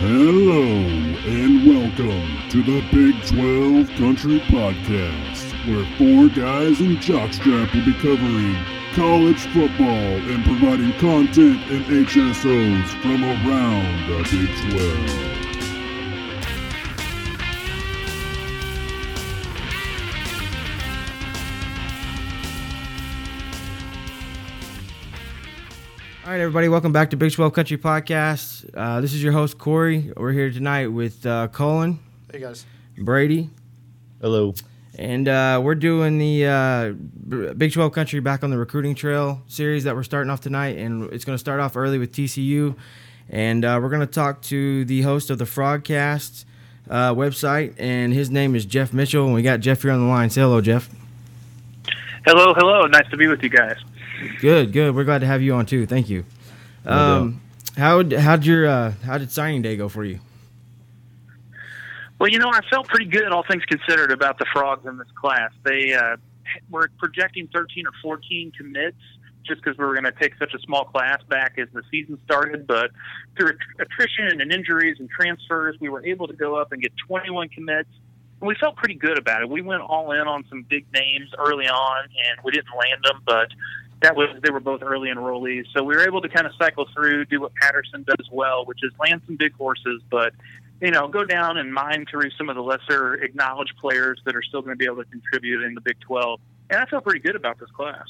Hello and welcome to the Big 12 Country Podcast, where four guys in jockstrap will be covering college football and providing content and HSOs from around the Big 12. Right, everybody, welcome back to Big 12 Country Podcast. Uh, this is your host, Corey. We're here tonight with uh, Colin, Hey guys. Brady, Hello. and uh, we're doing the uh, Big 12 Country Back on the Recruiting Trail series that we're starting off tonight. And it's going to start off early with TCU. And uh, we're going to talk to the host of the Frogcast uh, website, and his name is Geoff Mitchell. And we got Geoff here on the line. Say hello, Geoff. Hello, hello. Nice to be with you guys. Good, good. We're glad to have you on too. Thank you. No Um, how how'd your uh, how did signing day go for you? Well, you know, I felt pretty good, all things considered, about the frogs in this class. They uh, were projecting 13 or 14 commits just because we were going to take such a small class back as the season started. But through attrition and injuries and transfers, we were able to go up and get 21 commits. And we felt pretty good about it. We went all in on some big names early on, and we didn't land them, but that was they were both early enrollees. So we were able to kind of cycle through, do what Patterson does well, which is land some big horses, but you know, go down and mine through some of the lesser acknowledged players that are still going to be able to contribute in the Big 12. And I feel pretty good about this class.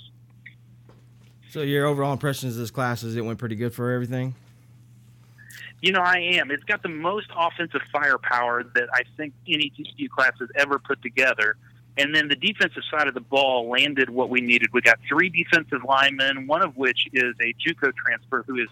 So your overall impressions of this class is it went pretty good for everything. You know, I am. It's got the most offensive firepower that I think any TCU class has ever put together. And then the defensive side of the ball landed what we needed. We got three defensive linemen, one of which is a JUCO transfer who is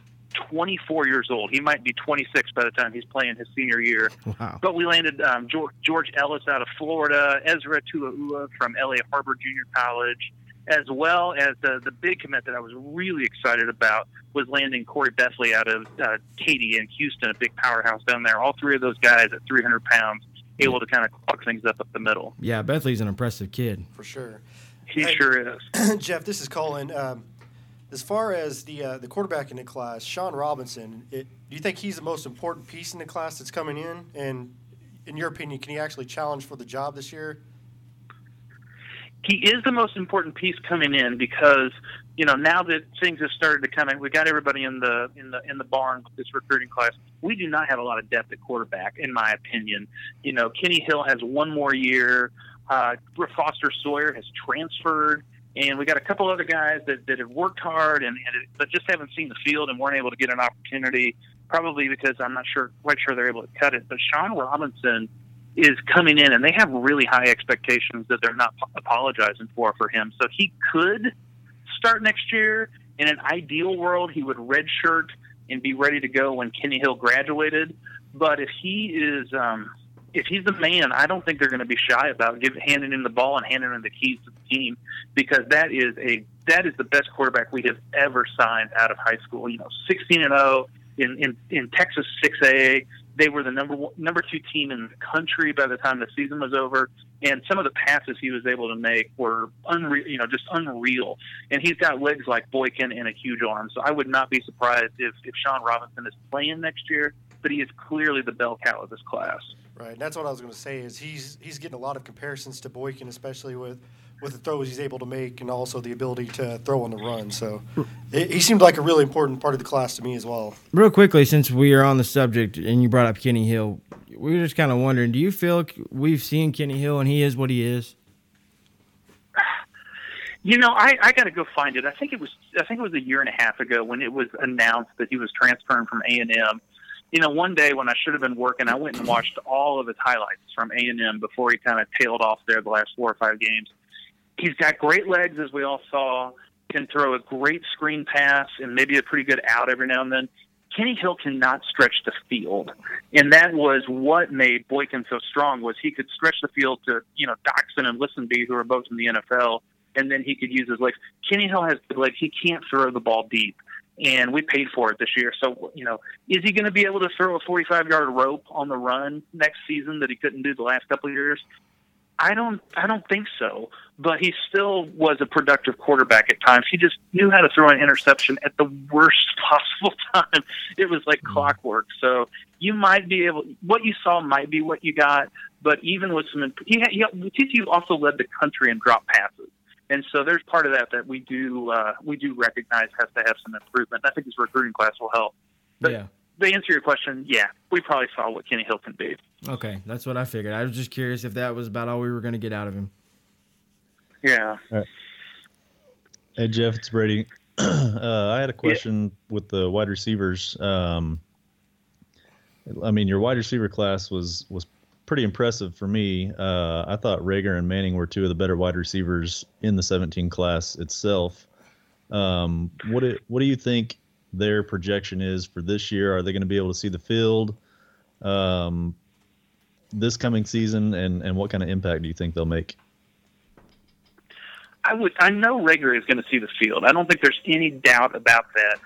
24 years old. He might be 26 by the time he's playing his senior year. Wow. But we landed um, George, George Ellis out of Florida, Ezra Tuaua from LA Harbor Junior College, as well as the, the big commit that I was really excited about was landing Corey Bethley out of uh, Katy in Houston, a big powerhouse down there. All three of those guys at 300 pounds, able to kind of clock things up up the middle. Yeah, Bethley's an impressive kid. For sure. He Hey. sure is. Geoff, this is Colin. Um, as far as the uh, the quarterback in the class, Sean Robinson, it, do you think he's the most important piece in the class that's coming in? And in your opinion, can he actually challenge for the job this year? He is the most important piece coming in because you know now that things have started to kind of we got everybody in the in the in the barn with this recruiting class. We do not have a lot of depth at quarterback in my opinion. You know kenny hill has one more year. Uh foster sawyer has transferred and we got a couple other guys that, that have worked hard and, and but just haven't seen the field and weren't able to get an opportunity probably because i'm not sure quite sure they're able to cut it. But sean robinson is coming in and they have really high expectations that they're not apologizing for for him. So he could start next year. In an ideal world, he would redshirt and be ready to go when Kenny Hill graduated. But if he is, um, if he's the man, I don't think they're going to be shy about giving handing him the ball and handing him the keys to the team because that is a that is the best quarterback we have ever signed out of high school. You know, sixteen and zero in in in Texas six A they were the number one, number two team in the country by the time the season was over, and some of the passes he was able to make were unreal, you know, just unreal. And he's got legs like Boykin and a huge arm, so I would not be surprised if if Sean Robinson is playing next year. But he is clearly the bell cow of this class. Right. And that's what I was going to say is he's he's getting a lot of comparisons to Boykin, especially with with the throws he's able to make and also the ability to throw on the run. So he he seemed like a really important part of the class to me as well. Real quickly, since we are on the subject and you brought up Kenny Hill, we were just kind of wondering: Do you feel we've seen Kenny Hill and he is what he is? You know, I, I got to go find it. I think it was I think it was a year and a half ago when it was announced that he was transferring from A and M. You know, one day when I should have been working, I went and watched all of his highlights from A and M before he kind of tailed off there the last four or five games. He's got great legs, as we all saw. Can throw a great screen pass and maybe a pretty good out every now and then. Kenny Hill cannot stretch the field, and that was what made Boykin so strong. Was he could stretch the field to you know Doctson and Listenbee, who are both in the NFL, and then he could use his legs. Kenny Hill has good legs. He can't throw the ball deep, and we paid for it this year. So you know, is he going to be able to throw a 45 yard rope on the run next season that he couldn't do the last couple of years? I don't I don't think so. But he still was a productive quarterback at times. He just knew how to throw an interception at the worst possible time. It was like clockwork. So you might be able. What you saw might be what you got. But even with some, he, he TCU also led the country in drop passes. And so there's part of that that we do uh, we do recognize has to have some improvement. I think his recruiting class will help. But yeah. to answer your question, yeah, we probably saw what Kenny Hill can be. Okay, that's what I figured. I was just curious if that was about all we were going to get out of him. Yeah. Hey Geoff, it's Brady. uh, I had a question with the wide receivers. Um, I mean, your wide receiver class was was pretty impressive for me. Uh, I thought Reagor and Manning were two of the better wide receivers in the 17 class itself. Um, what do, what do you think their projection is for this year? Are they going to be able to see the field um, this coming season, and and what kind of impact do you think they'll make? I would. I know Reagor is going to see the field. I don't think there's any doubt about that.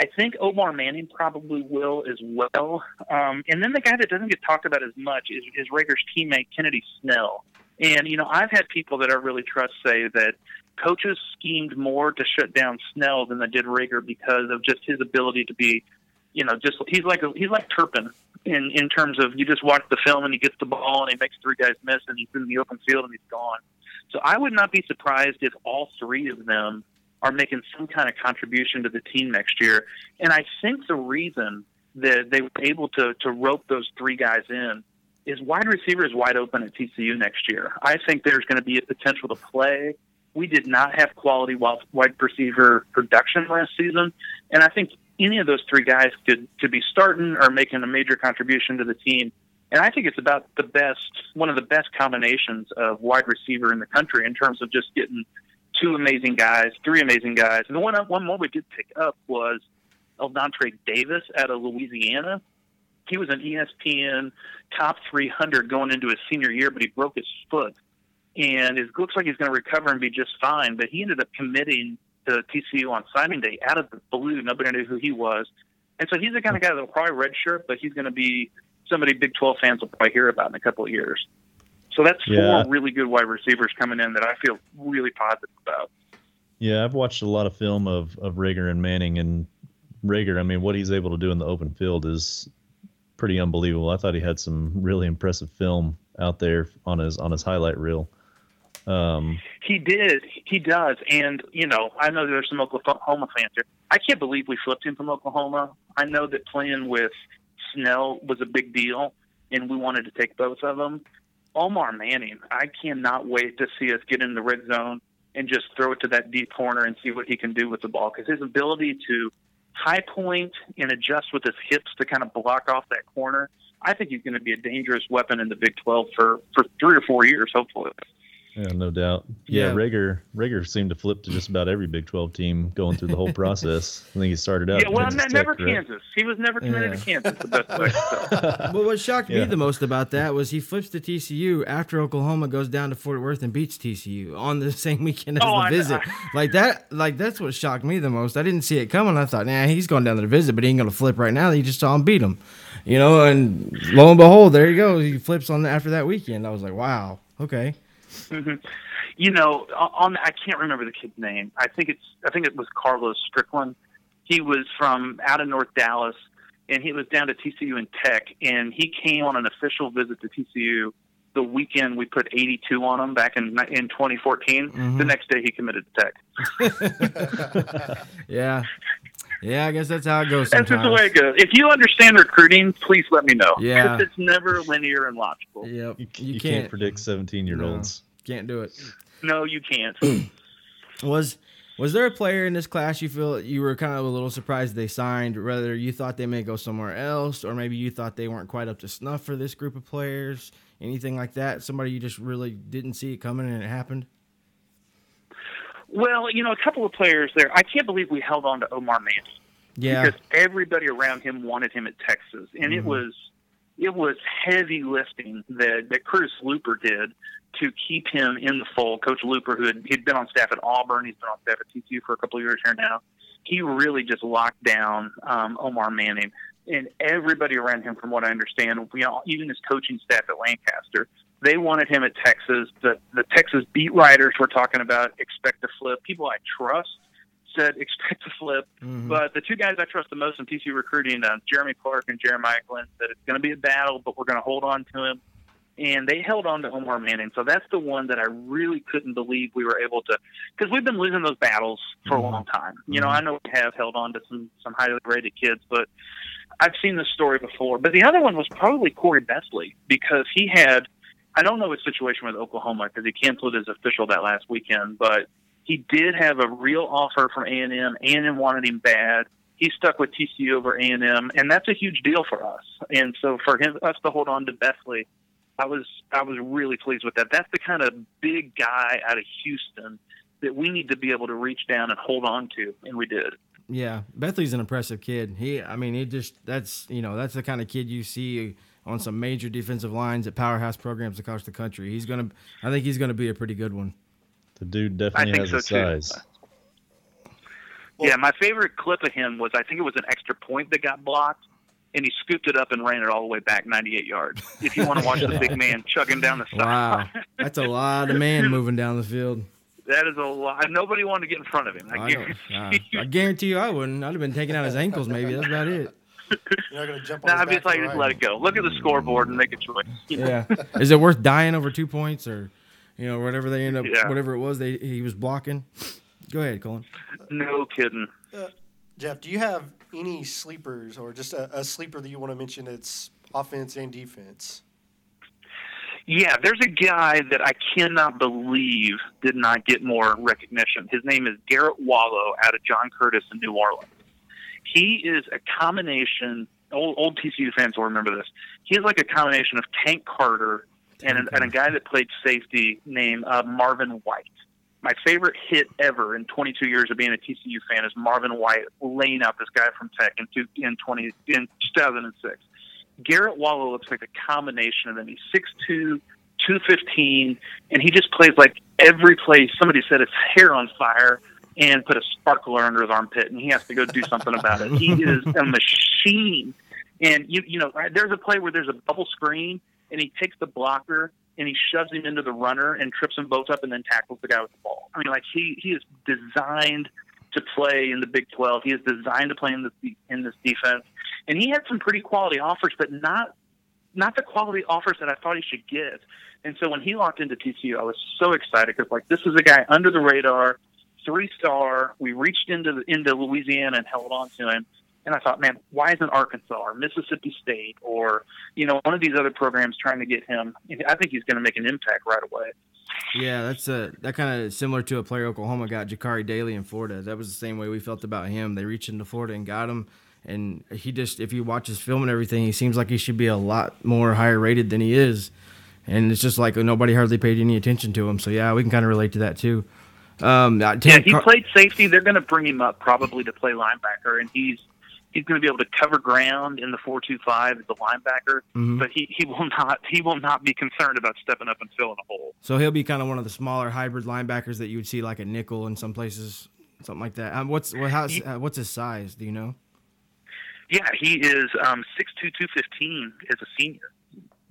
I think Omar Manning probably will as well. Um, and then the guy that doesn't get talked about as much is, is Reagor's teammate Kennedy Snell. And you know, I've had people that I really trust say that coaches schemed more to shut down Snell than they did Reagor because of just his ability to be, you know, just he's like a, he's like Turpin in in terms of you just watch the film and he gets the ball and he makes three guys miss and he's in the open field and he's gone. So I would not be surprised if all three of them are making some kind of contribution to the team next year. And I think the reason that they were able to to rope those three guys in is wide receiver is wide open at TCU next year. I think there's going to be a potential to play. We did not have quality wide receiver production last season, and I think any of those three guys could could be starting or making a major contribution to the team. And I think it's about the best, one of the best combinations of wide receiver in the country in terms of just getting two amazing guys, three amazing guys. And the one one more we did pick up was Eldontre Davis out of Louisiana. He was an ESPN top 300 going into his senior year, but he broke his foot, and it looks like he's going to recover and be just fine. But he ended up committing to TCU on signing day out of the blue. Nobody knew who he was, and so he's the kind of guy that will probably redshirt, but he's going to be somebody Big 12 fans will probably hear about in a couple of years. So that's Yeah. four really good wide receivers coming in that I feel really positive about. Yeah, I've watched a lot of film of of Reagor and Manning, and Reagor. I mean, what he's able to do in the open field is pretty unbelievable. I thought he had some really impressive film out there on his on his highlight reel. Um, He did. He does. And, you know, I know there's some Oklahoma fans here. I can't believe we flipped him from Oklahoma. I know that playing with Snell was a big deal, and we wanted to take both of them. Omar Manning, I cannot wait to see us get in the red zone and just throw it to that deep corner and see what he can do with the ball. Because his ability to high point and adjust with his hips to kind of block off that corner, I think he's going to be a dangerous weapon in the Big 12 for, for three or four years, hopefully. Yeah, no doubt. Yeah, Yeah. Reagor Reagor seemed to flip to just about every Big 12 team going through the whole process. I think he started out. Yeah, well, Kansas ne- never Tech, correct? Kansas. He was never committed Yeah. to Kansas. The best way. So. But what shocked Yeah. me the most about that was he flips to TCU after Oklahoma goes down to Fort Worth and beats TCU on the same weekend as Oh, the I- visit. like that, like that's what shocked me the most. I didn't see it coming. I thought, nah, he's going down there to visit, but he ain't gonna flip right now. You just saw him beat him, you know. And lo and behold, there you go. He flips on the, after that weekend. I was like, wow, okay. Mm-hmm. you know, on I can't remember the kid's name. I think it's I think it was Carlos Strickland. He was from out of North Dallas, and he was down to TCU and Tech, and he came on an official visit to TCU the weekend we put 82 on him back in in 2014. The mm-hmm. next day he committed to Tech. Yeah, yeah. I guess that's how it goes. That's just the way it goes. If you understand recruiting, please let me know. Yeah. it's never linear and logical. Yep, You, you, you can't, can't predict 17 year olds. can't do it. No, you can't. Was was there a player in this class you feel you were kind of a little surprised they signed? Whether you thought they may go somewhere else, or maybe you thought they weren't quite up to snuff for this group of players, anything like that? Somebody you just really didn't see it coming and it happened. Well, you know, a couple of players there. I can't believe we held on to Omar Manning. Yeah, because everybody around him wanted him at Texas, and it was it was heavy lifting that that Curtis Luper did to keep him in the fold. Coach Luper, who had he'd been on staff at Auburn, he's been on staff at TCU for a couple of years here now. He really just locked down um, Omar Manning, and everybody around him, from what I understand, you know, even his coaching staff at Lancaster, They wanted him at Texas. The the Texas beat writers were talking about expect to flip. People I trust said expect to flip. Mhm. But the two guys I trust the most in TCU recruiting, uh, Jeremy Clark and Jeremiah Glenn, said it's going to be a battle, but we're going to hold on to him. And they held on to Omar Manning. So that's the one that I really couldn't believe we were able to, because we've been losing those battles for a long time. You know, I know we have held on to some some highly rated kids, but I've seen this story before. But the other one was probably Corey Bethley because he had, I don't know his situation with Oklahoma because he canceled his official that last weekend, but he did have a real offer from A and M. A and M wanted him bad. He stuck with TCU over A and M, and that's a huge deal for us. And so for him, us to hold on to Bethley, I was I was really pleased with that. That's the kind of big guy out of Houston that we need to be able to reach down and hold on to, and we did. Yeah, Bethley's an impressive kid. He, I mean, he just that's you know that's the kind of kid you see on some major defensive lines at powerhouse programs across the country. He's gonna, I think he's gonna be a pretty good one. The dude I definitely think has so, the too. size. yeah, my favorite clip of him was I think it was an extra point that got blocked, and he scooped it up and ran it all the way back 98 yards. If you want to watch the big man chugging down the Wow, side, that's a lot of man moving down the field. that is a lot. Nobody wanted to get in front of him. I, I, guarantee. don't, uh, I guarantee you, I wouldn't. I'd have been taking out his ankles. Maybe that's about it. You're not going to jump on Nah, his I'd back just like, just let it go. Look at the scoreboard and make a choice. You know? Yeah. Is it worth dying over two points or, you know, whatever they end up, Yeah. whatever it was they he was blocking? Go ahead, Colin. No kidding. Uh, Geoff, do you have any sleepers or just a, a sleeper that you want to mention that's offense and defense? Yeah, there's a guy that I cannot believe did not get more recognition. His name is Garrett Wallow out of John Curtis in New Orleans. He is a combination. Old, old TCU fans will remember this. He is like a combination of Tank Carter and, an, and a guy that played safety named uh, Marvin White. My favorite hit ever in 22 years of being a TCU fan is Marvin White laying out this guy from Tech in, two, in 20 in 2006. Garrett Wallow looks like a combination of them. He's 6'2", 215, and he just plays like every play. Somebody said it's hair on fire and put a sparkler under his armpit, and he has to go do something about it. He is a machine. And you you know, there's a play where there's a bubble screen, and he takes the blocker and he shoves him into the runner and trips them both up, and then tackles the guy with the ball. I mean, like he he is designed to play in the Big 12. He is designed to play in this in this defense, and he had some pretty quality offers, but not not the quality offers that I thought he should get. And so when he locked into TCU, I was so excited because like this is a guy under the radar, three star. We reached into into Louisiana and held on to him. And I thought, man, why isn't Arkansas or Mississippi State or you know one of these other programs trying to get him? I think he's going to make an impact right away. Yeah, that's a that kind of similar to a player Oklahoma got, Jakari Daly in Florida. That was the same way we felt about him. They reached into Florida and got him, and he just if you watch his film and everything, he seems like he should be a lot more higher rated than he is. And it's just like nobody hardly paid any attention to him. So yeah, we can kind of relate to that too. Um, Yeah, he Car- played safety. They're going to bring him up probably to play linebacker, and he's he's going to be able to cover ground in the four two five as a linebacker. Mhm. But he, he will not he will not be concerned about stepping up and filling a hole. So he'll be kind of one of the smaller hybrid linebackers that you would see like a nickel in some places, something like that. Um, what's what, how's, uh, what's his size? Do you know? Yeah, he is um, six two two fifteen as a senior.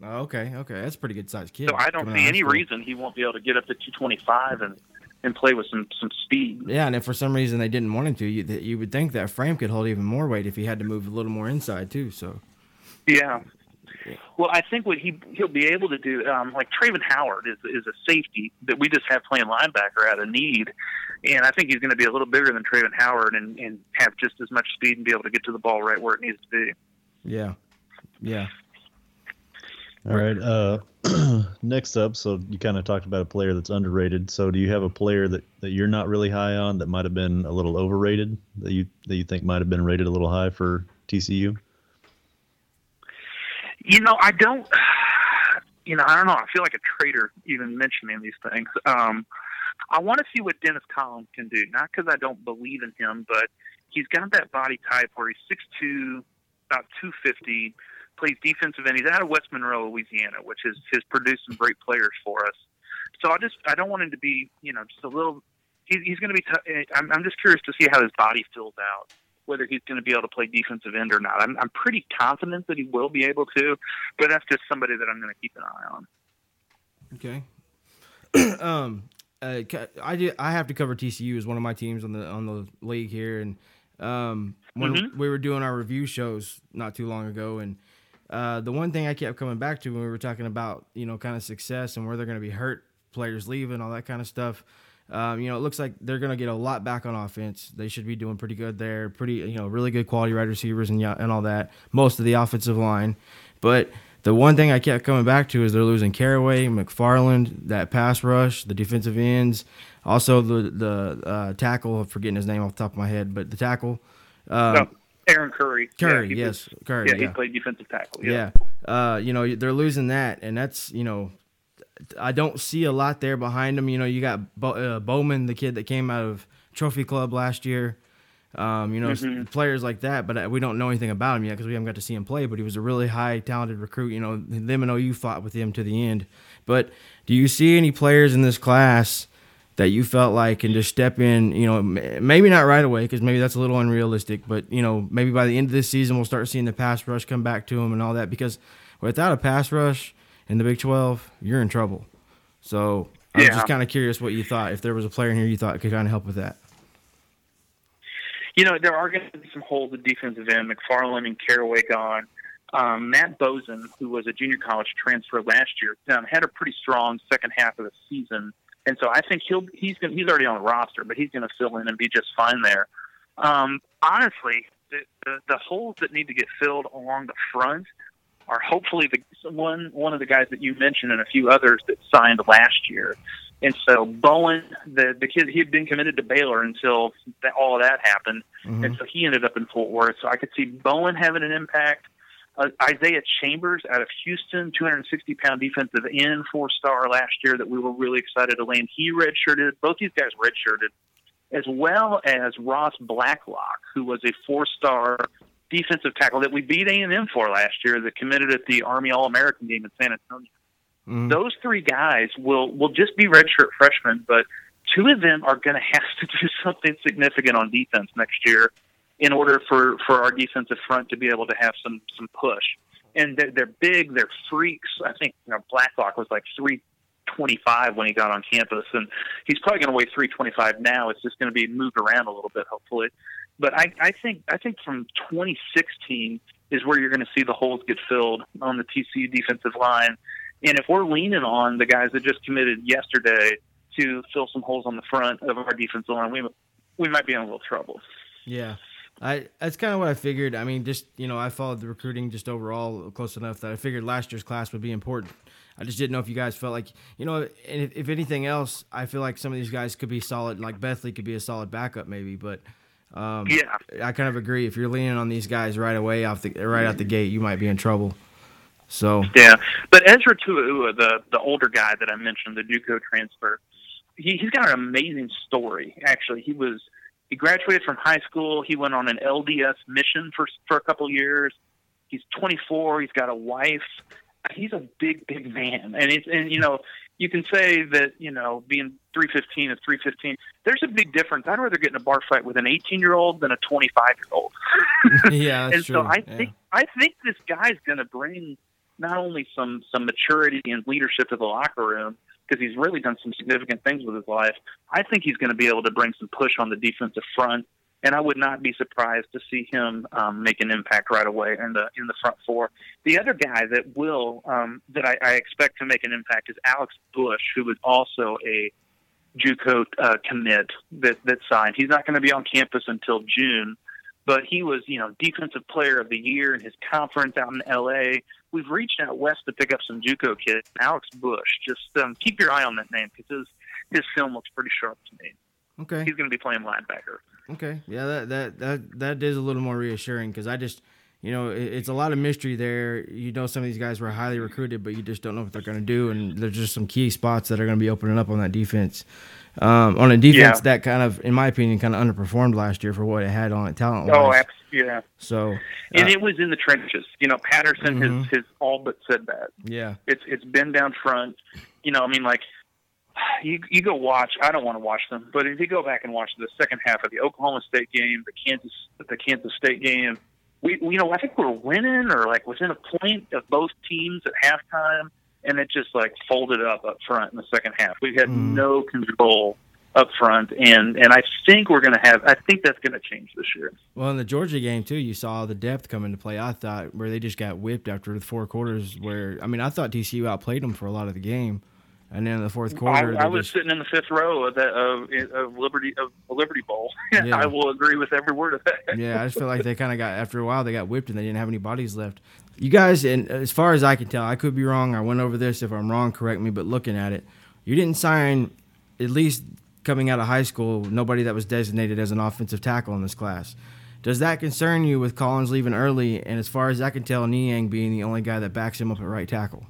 Oh, okay, okay, that's a pretty good sized kid. So I don't see any school. reason he won't be able to get up to two twenty five and and play with some some speed. Yeah, and if for some reason they didn't want him to, you, you would think that frame could hold even more weight if he had to move a little more inside too. So Yeah. Well, I think what he he'll be able to do, um, like Travin Howard is is a safety that we just have playing linebacker out of need, and I think he's going to be a little bigger than Travin Howard and and have just as much speed and be able to get to the ball right where it needs to be. yeah, yeah. All right. Uh, next up, so you kind of talked about a player that's underrated. So do you have a player that, that you're not really high on that might have been a little overrated that you that you think might have been rated a little high for TCU? You know, I don't. You know, I don't know. I feel like a traitor even mentioning these things. Um, I want to see what Dennis Collins can do. Not because I don't believe in him, but he's got that body type where he's six two, about two fifty, plays defensive end. He's out of West Monroe, Louisiana, which has has produced some great players for us. So I just I don't want him to be you know just a little. He's, he's going to be. T- I'm, I'm just curious to see how his body fills out whether he's going to be able to play defensive end or not. I'm, I'm pretty confident that he will be able to, but that's just somebody that I'm going to keep an eye on. Okay. um, uh, I do. I have to cover TCU as one of my teams on the on the league here, and um, when Mhm. we were doing our review shows not too long ago, and uh, the one thing I kept coming back to when we were talking about you know kind of success and where they're going to be hurt, players leaving, all that kind of stuff. Um, you know, it looks like they're going to get a lot back on offense. They should be doing pretty good there. Pretty, you know, really good quality wide receivers and and all that. Most of the offensive line, but the one thing I kept coming back to is they're losing Carraway, McFarland, that pass rush, the defensive ends, also the the uh, tackle. I'm forgetting his name off the top of my head, but the tackle. Um, no, Aaron Curry. Curry, Yeah, yes, Curry, yeah, yeah. he played defensive tackle. Yeah. Uh, you know, they're losing that, and that's you know, I don't see a lot there behind them. You know, you got Bo- uh, Bowman, the kid that came out of Trophy Club last year. Um, you know, Mhm. players like that, but uh, we don't know anything about him yet because we haven't got to see him play. But he was a really high talented recruit. You know, them and OU fought with him to the end. But do you see any players in this class that you felt like and just step in? You know, maybe not right away because maybe that's a little unrealistic. But you know, maybe by the end of this season we'll start seeing the pass rush come back to him and all that. Because without a pass rush in the Big Twelve, you're in trouble. So I was Yeah. just kind of curious what you thought. If there was a player in here you thought could kind of help with that. You know, there are going to be some holes at the defensive end. McFarland and Carraway gone. Um, Mat Boesen, who was a junior college transfer last year, um, had a pretty strong second half of the season, and so I think he'll he's gonna, he's already on the roster, but he's going to fill in and be just fine there. Um, honestly, the, the the holes that need to get filled along the front are hopefully the one one of the guys that you mentioned and a few others that signed last year. And so Bowen, the the kid, he had been committed to Baylor until that, all of that happened, Mhm. and so he ended up in Fort Worth. So I could see Bowen having an impact. Uh, Isaiah Chambers out of Houston, 260 pound defensive end, four star last year that we were really excited to land. He redshirted. Both these guys redshirted, as well as Ross Blacklock, who was a four star defensive tackle that we beat A&M for last year that committed at the Army All American game in San Antonio Mhm. those three guys will will just be redshirt freshmen, but two of them are going to have to do something significant on defense next year in order for for our defensive front to be able to have some some push. And they're, they're big, they're freaks. I think you know Blacklock was like three twenty five when he got on campus, and he's probably going to weigh three twenty five now. It's just going to be moved around a little bit, hopefully. But I, I think I think from 2016 is where you're going to see the holes get filled on the TCU defensive line. And if we're leaning on the guys that just committed yesterday to fill some holes on the front of our defensive line, we we might be in a little trouble. Yeah. I that's kind of what I figured. I mean, just you know, I followed the recruiting just overall close enough that I figured last year's class would be important. I just didn't know if you guys felt like you know, and if, if anything else, I feel like some of these guys could be solid. Like Bethley could be a solid backup, maybe. But um, Yeah. I kind of agree. If you're leaning on these guys right away off the right out the gate, you might be in trouble. So Yeah, but Ezra Tuaua, the the older guy that I mentioned, the JUCO transfer, he he's got an amazing story. Actually, he was he graduated from high school. He went on an LDS mission for for a couple years. He's 24. He's got a wife. He's a big, big man, and it's and you know you can say that you know being 315 is 315. There's a big difference. I'd rather get in a bar fight with an 18 year old than a 25 year old. yeah, that's and true. so I Yeah. think I think this guy's going to bring not only some some maturity and leadership to the locker room because he's really done some significant things with his life. I think he's going to be able to bring some push on the defensive front, and I would not be surprised to see him um, make an impact right away in the in the front four. The other guy that will um, that I, I expect to make an impact is Alex Bush, who was also a JUCO uh, commit that that signed. He's not going to be on campus until June, but he was you know defensive player of the year in his conference out in L.A. We've reached out west to pick up some JUCO kids. Alex Bush, just um, keep your eye on that name because his his film looks pretty sharp to me. okay. He's going to be playing linebacker. Okay, yeah, that that that that is a little more reassuring because I just, you know, it, it's a lot of mystery there. You know, some of these guys were highly recruited, but you just don't know what they're going to do, and there's just some key spots that are going to be opening up on that defense. Um, on a defense Yeah. that kind of, in my opinion, kind of underperformed last year for what it had on it talent Oh, wise. abs- yeah. so, And uh, it was in the trenches. You know, Patterson Mhm. has, has all but said that. yeah, It's it's been down front. You know, I mean, like you you go watch. I don't want to watch them, but if you go back and watch the second half of the Oklahoma State game, the Kansas the Kansas State game, we, you know I think we're winning or like within a point of both teams at halftime, and it just like folded up up front in the second half. We had Mm. no control up front, and and I think we're going to have. I think that's going to change this year. Well, in the Georgia game too, you saw the depth come into play. I thought where they just got whipped after the four quarters. Where I mean, I thought TCU outplayed them for a lot of the game, and then in the fourth quarter, I they was just, sitting in the fifth row of that of, of Liberty of Liberty Bowl. Yeah. I will agree with every word of that. yeah, I just feel like they kind of got after a while they got whipped and they didn't have any bodies left. You guys, and as far as I can tell, I could be wrong. I went over this. If I'm wrong, correct me. But looking at it, you didn't sign at least coming out of high school nobody that was designated as an offensive tackle in this class. Does that concern you with Collins leaving early? And as far as I can tell, Niang being the only guy that backs him up at right tackle.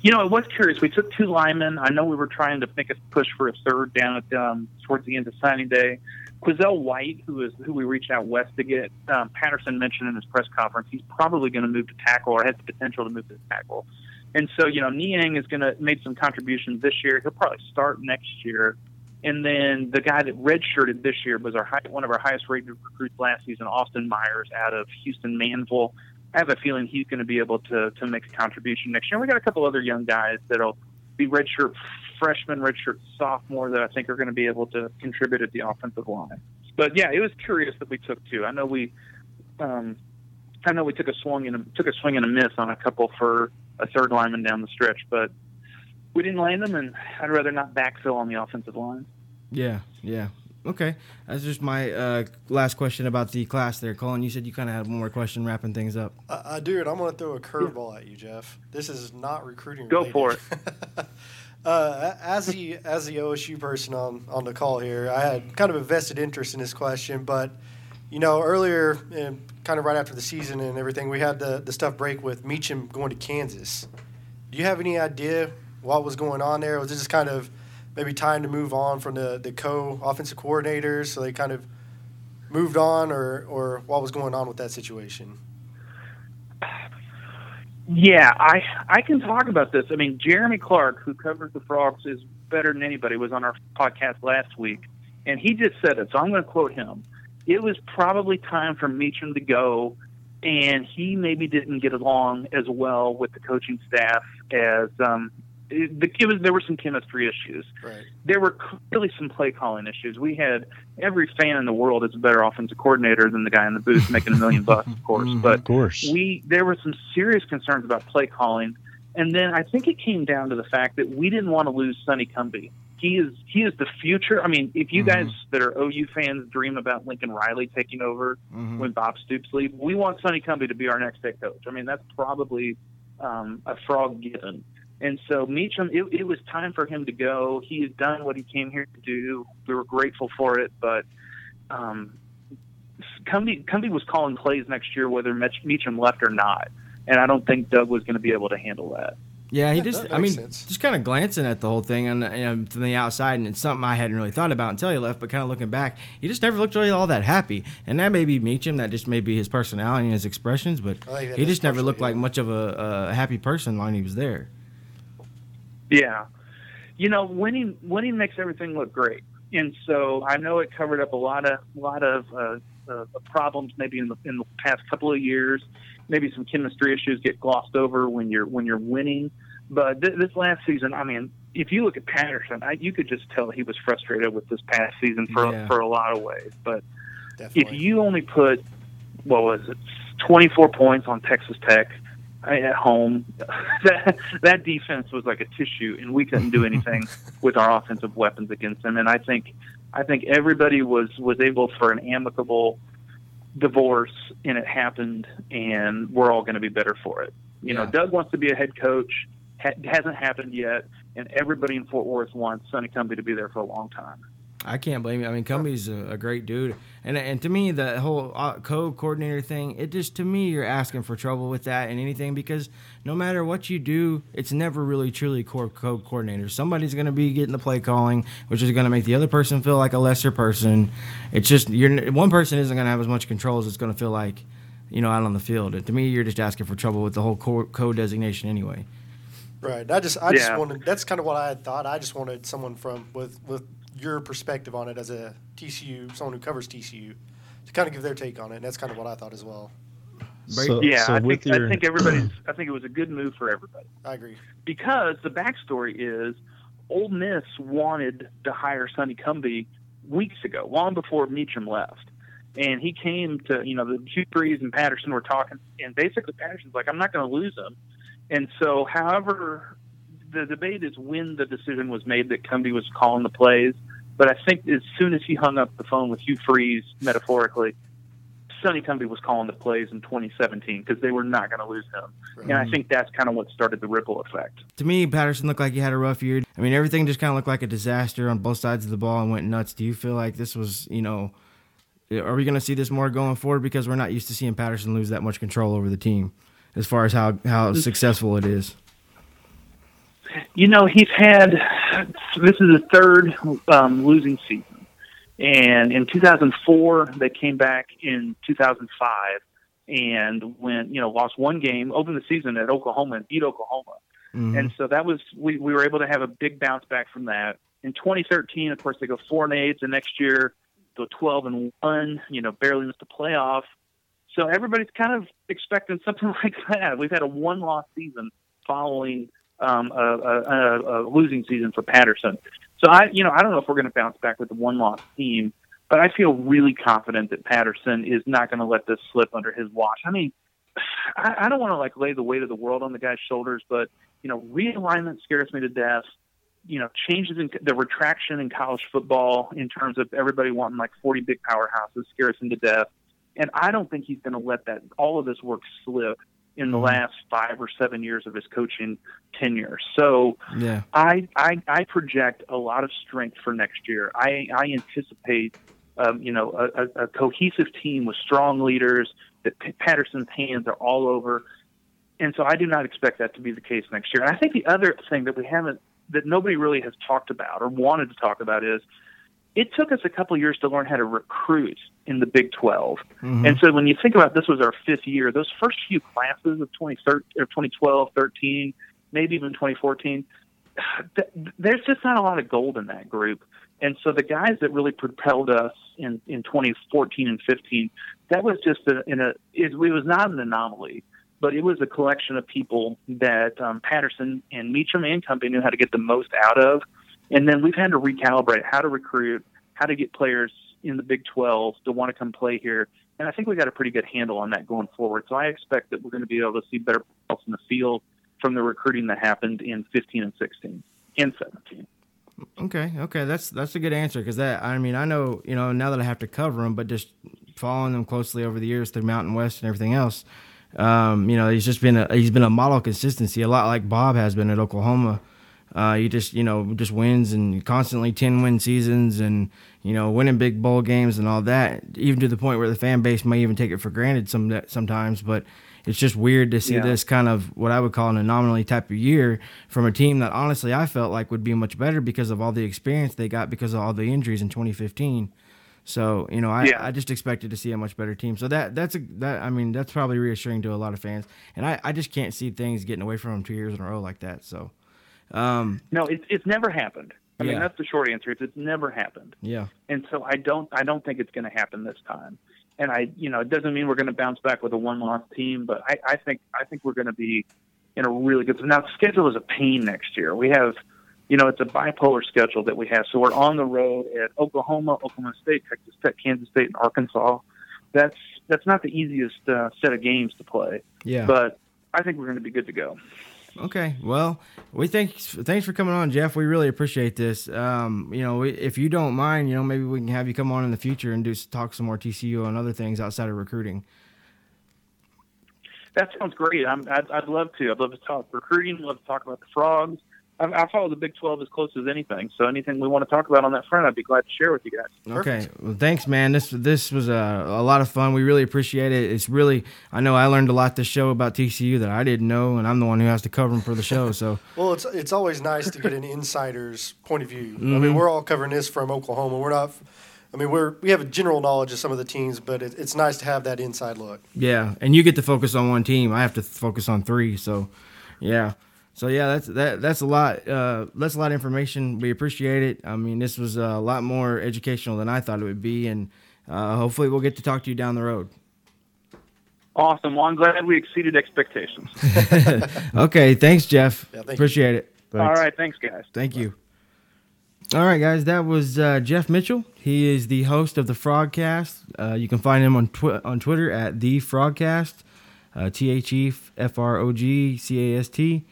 You know, I was curious. We took two linemen. I know we were trying to make a push for a third down at um, towards the end of signing day. Quizell White, who is who we reached out west to get, um, Patterson mentioned in his press conference, he's probably going to move to tackle or has the potential to move to tackle. And so, you know, Niang is going to make some contributions this year. He'll probably start next year. And then the guy that redshirted this year was our high, one of our highest rated recruits last season, Austin Myers, out of Houston Manvel. I have a feeling he's going to be able to to make a contribution next year. We got a couple other young guys that'll be redshirt freshmen, redshirt sophomore that I think are going to be able to contribute at the offensive line. But yeah, it was curious that we took two. I know we, um, I know we took a swing and a, took a swing and a miss on a couple for a third lineman down the stretch, but we didn't land them, and I'd rather not backfill on the offensive line. Yeah, yeah. Okay, that's just my uh, last question about the class there, Colin. You said you kind of had one more question wrapping things up. I, I do, and I'm going to throw a curveball at you, Geoff. This is not recruiting. Go related. for it. uh, as the as the OSU person on on the call here, I had kind of a vested interest in this question, but you know, earlier, and kind of right after the season and everything, we had the the stuff break with Meacham going to Kansas. Do you have any idea what was going on there? Was it just kind of maybe time to move on from the the co offensive coordinators, so they kind of moved on, or or what was going on with that situation? Yeah, I I can talk about this. I mean, Jeremy Clark, who covers the Frogs, is better than anybody. Was on our podcast last week, and he just said it. So I'm going to quote him. It was probably time for Meacham to go, and he maybe didn't get along as well with the coaching staff as um, the, it was. There were some chemistry issues Right. there were clearly some play calling issues. We had every fan in the world is a better offensive coordinator than the guy in the booth making a million bucks, of course. Mhm. But Of course. we there were some serious concerns about play calling, and then I think it came down to the fact that we didn't want to lose Sonny Cumbie. He is he is the future. I mean, if you Mhm. guys that are OU fans dream about Lincoln Riley taking over Mhm. when Bob Stoops leaves, we want Sonny Cumbie to be our next head coach. I mean, that's probably um, a frog given. And so Meacham, it, it was time for him to go. He had done what he came here to do. We were grateful for it, but um, Cumbie, Cumbie was calling plays next year whether Meacham left or not, and I don't think Doug was going to be able to handle that. Yeah, he Yeah, just, that I mean, sense. just kind of glancing at the whole thing and you know, from the outside, and it's something I hadn't really thought about until he left, but kind of looking back, he just never looked really all that happy. And that may be Meacham, that just may be his personality and his expressions, but I think he just never looked like much of a, a happy person when he was there. Yeah, you know, winning winning makes everything look great, and so I know it covered up a lot of a lot of uh, uh, problems maybe in the in the past couple of years. Maybe some chemistry issues get glossed over when you're when you're winning. But th- this last season, I mean, if you look at Patterson, I, you could just tell he was frustrated with this past season for Yeah. for a lot of ways. But if you only put what was it, 24 points on Texas Tech at home, that that defense was like a tissue, and we couldn't do anything with our offensive weapons against them. And I think I think everybody was was able for an amicable divorce, and it happened, and we're all going to be better for it. You know, Doug wants to be a head coach. Ha- hasn't happened yet, and everybody in Fort Worth wants Sonny Cumbie to be there for a long time. I can't blame you. I mean, Cumbie's a, a great dude, and and to me, the whole uh, co-coordinator thing, it just to me, you're asking for trouble with that and anything because no matter what you do, it's never really truly core co-coordinator. Somebody's going to be getting the play calling, which is going to make the other person feel like a lesser person. It's just you're one person isn't going to have as much control as it's going to feel like, you know, out on the field. And to me, you're just asking for trouble with the whole co- co-designation anyway. Right. I just I just wanted that's kind of what I had thought. I just wanted someone from with with your perspective on it as a TCU, someone who covers TCU, to kind of give their take on it. And that's kind of what I thought as well. So, yeah, so I think your, I think everybody's. I think it was a good move for everybody I agree. because the backstory is, Ole Miss wanted to hire Sonny Cumbie weeks ago, long before Meacham left, and he came to you know the Hugh Freeze and Patterson were talking, and basically Patterson's like, I'm not going to lose him, and so however, the debate is when the decision was made that Cumbie was calling the plays, but I think as soon as he hung up the phone with Hugh Freeze, metaphorically. Sonny Cumbie was calling the plays in 2017 because they were not going to lose him. And I think that's kind of what started the ripple effect. To me, Patterson looked like he had a rough year. I mean, everything just kind of looked like a disaster on both sides of the ball and went nuts. Do you feel like this was, you know, are we going to see this more going forward because we're not used to seeing Patterson lose that much control over the team as far as how how mm. successful it is? You know, he's had this is the third um, losing season, and in 2004 they came back in 2005 and went you know lost one game, opened the season at Oklahoma and beat Oklahoma, Mhm. and so that was we we were able to have a big bounce back from that. In 2013, of course, they go four and eight. The next year, go 12 and one. You know, barely missed the playoff. So everybody's kind of expecting something like that. We've had a one-loss season following um, a, a, a, a losing season for Patterson. So I, you know, I don't know if we're going to bounce back with the one-loss team, but I feel really confident that Patterson is not going to let this slip under his watch. I mean, I, I don't want to like lay the weight of the world on the guy's shoulders, but you know, realignment scares me to death. You know, changes in the retraction in college football in terms of everybody wanting like 40 big powerhouses scares him to death. And I don't think he's going to let that all of this work slip in the Mhm. last five or seven years of his coaching tenure. So Yeah. I, I I project a lot of strength for next year. I I anticipate um, you know a, a, a cohesive team with strong leaders that P- Patterson's hands are all over, and so I do not expect that to be the case next year. And I think the other thing that we haven't that nobody really has talked about or wanted to talk about is it took us a couple years to learn how to recruit in the Big 12. Mhm. And so when you think about this was our fifth year, those first few classes of 2012, 13, maybe even 2014, th- there's just not a lot of gold in that group. And so the guys that really propelled us in, in 2014 and 15, that was just a, in a it, it was not an anomaly, but it was a collection of people that um, Patterson and Meacham and company knew how to get the most out of. And then we've had to recalibrate how to recruit, how to get players in the Big 12 to want to come play here. And I think we got a pretty good handle on that going forward. So I expect that we're going to be able to see better results in the field from the recruiting that happened in 15 and 16 and 17. Okay, okay, that's that's a good answer because that I mean I know you know now that I have to cover them, but just following them closely over the years through Mountain West and everything else, um, you know he's just been a he's been a model consistency, a lot like Bob has been at Oklahoma. Uh, he just you know just wins and constantly ten win seasons and you know winning big bowl games and all that, even to the point where the fan base may even take it for granted some sometimes, but. It's just weird to see Yeah. this kind of what I would call an anomaly type of year from a team that honestly I felt like would be much better because of all the experience they got because of all the injuries in 2015. So you know, I, Yeah. I just expected to see a much better team. So that that's a that I mean that's probably reassuring to a lot of fans, and I, I just can't see things getting away from them two years in a row like that. So, um, No, it's it's never happened. I Yeah. mean, that's the short answer. It's, it's never happened. yeah, and so I don't I don't think it's going to happen this time. And I you know it doesn't mean we're going to bounce back with a one loss team, but I, I think I think we're going to be in a really good. Now the schedule is a pain next year. We have you know it's a bipolar schedule that we have. So we're on the road at Oklahoma, Oklahoma State, Texas Tech, Kansas State, and Arkansas. That's that's not the easiest uh, set of games to play, yeah. but I think we're going to be good to go. Okay, well, we thanks thanks for coming on, Geoff. We really appreciate this. Um, you know, if you don't mind, you know, maybe we can have you come on in the future and do talk some more TCU on other things outside of recruiting. That sounds great. I'd, I'd love to. I'd love to talk recruiting. Love to talk about the frogs. I, I follow the Big 12 as close as anything. So anything we want to talk about on that front, I'd be glad to share with you guys. Okay, well, thanks, man. This this was a, a lot of fun. We really appreciate it. It's really I know I learned a lot this show about TCU that I didn't know, and I'm the one who has to cover them for the show. So Well, it's it's always nice to get an insider's point of view. I Mhm. mean, we're all covering this from Oklahoma. We're not. I mean, we're we have a general knowledge of some of the teams, but it, it's nice to have that inside look. yeah, and you get to focus on one team. I have to focus on three. So yeah. So yeah, that's that. That's a lot. Uh, that's a lot of information. We appreciate it. I mean, this was a lot more educational than I thought it would be, and uh, hopefully, we'll get to talk to you down the road. Awesome. Well, I'm glad we exceeded expectations. okay, thanks, Geoff. Yeah, thank you. Appreciate it. All right. Thanks, guys. Thank you. All right, guys, that was uh, Geoff Mitchell. He is the host of the Frogcast. Uh, you can find him on twi- on Twitter at the Frogcast, uh, T H E F R O G C A S T.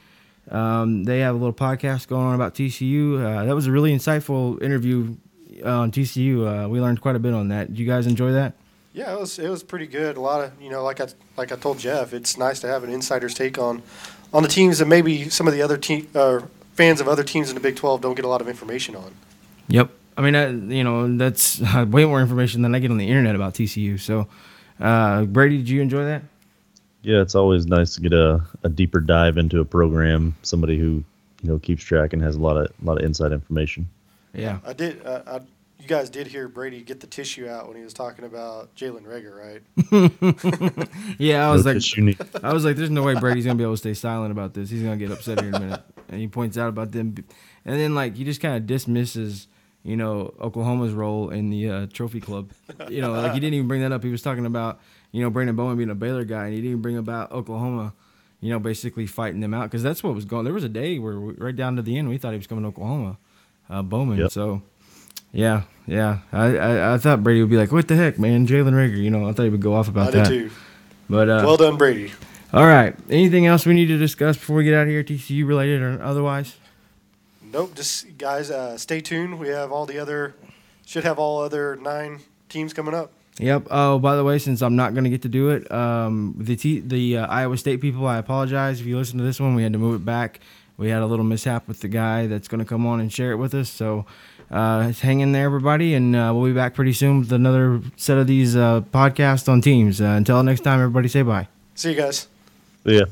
Um, they have a little podcast going on about TCU. Uh, that was a really insightful interview uh, on TCU. Uh, we learned quite a bit on that. Did you guys enjoy that? Yeah, it was it was pretty good. A lot of you know, like I like I told Geoff, it's nice to have an insider's take on on the teams that maybe some of the other team uh, fans of other teams in the Big Twelve don't get a lot of information on. Yep. I mean, uh, you know, that's way more information than I get on the internet about TCU. So, uh, Brady, did you enjoy that? Yeah, it's always nice to get a, a deeper dive into a program. Somebody who you know keeps track and has a lot of a lot of inside information. Yeah. I did. Uh, I, you guys did hear Brady get the tissue out when he was talking about Jalen Reagor, right? Yeah, I was No like, I was like, there's no way Brady's gonna be able to stay silent about this. He's gonna get upset here in a minute. And he points out about them, and then like he just kind of dismisses, you know, Oklahoma's role in the uh, trophy club. You know, like he didn't even bring that up. He was talking about, you know, Brandon Bowman being a Baylor guy, and he didn't even bring about Oklahoma. You know, basically fighting them out because that's what was going. There was a day where we, right down to the end we thought he was coming to Oklahoma, uh, Bowman. Yep. So, yeah, yeah. I, I I thought Brady would be like, what the heck, man, Jalen Reagor. You know, I thought he would go off about I did that. too. But uh, Well done, Brady. all right. Anything else we need to discuss before we get out of here, TCU related or otherwise? Nope. Just guys, uh, stay tuned. We have all the other should have all other nine teams coming up. Yep. Oh, by the way, since I'm not going to get to do it, um, the T- the uh, Iowa State people, I apologize if you listen to this one. We had to move it back. We had a little mishap with the guy that's going to come on and share it with us. So uh, hang in there, everybody, and uh, we'll be back pretty soon with another set of these uh, podcasts on teams. Uh, until next time, everybody, say bye. See you guys. Yeah.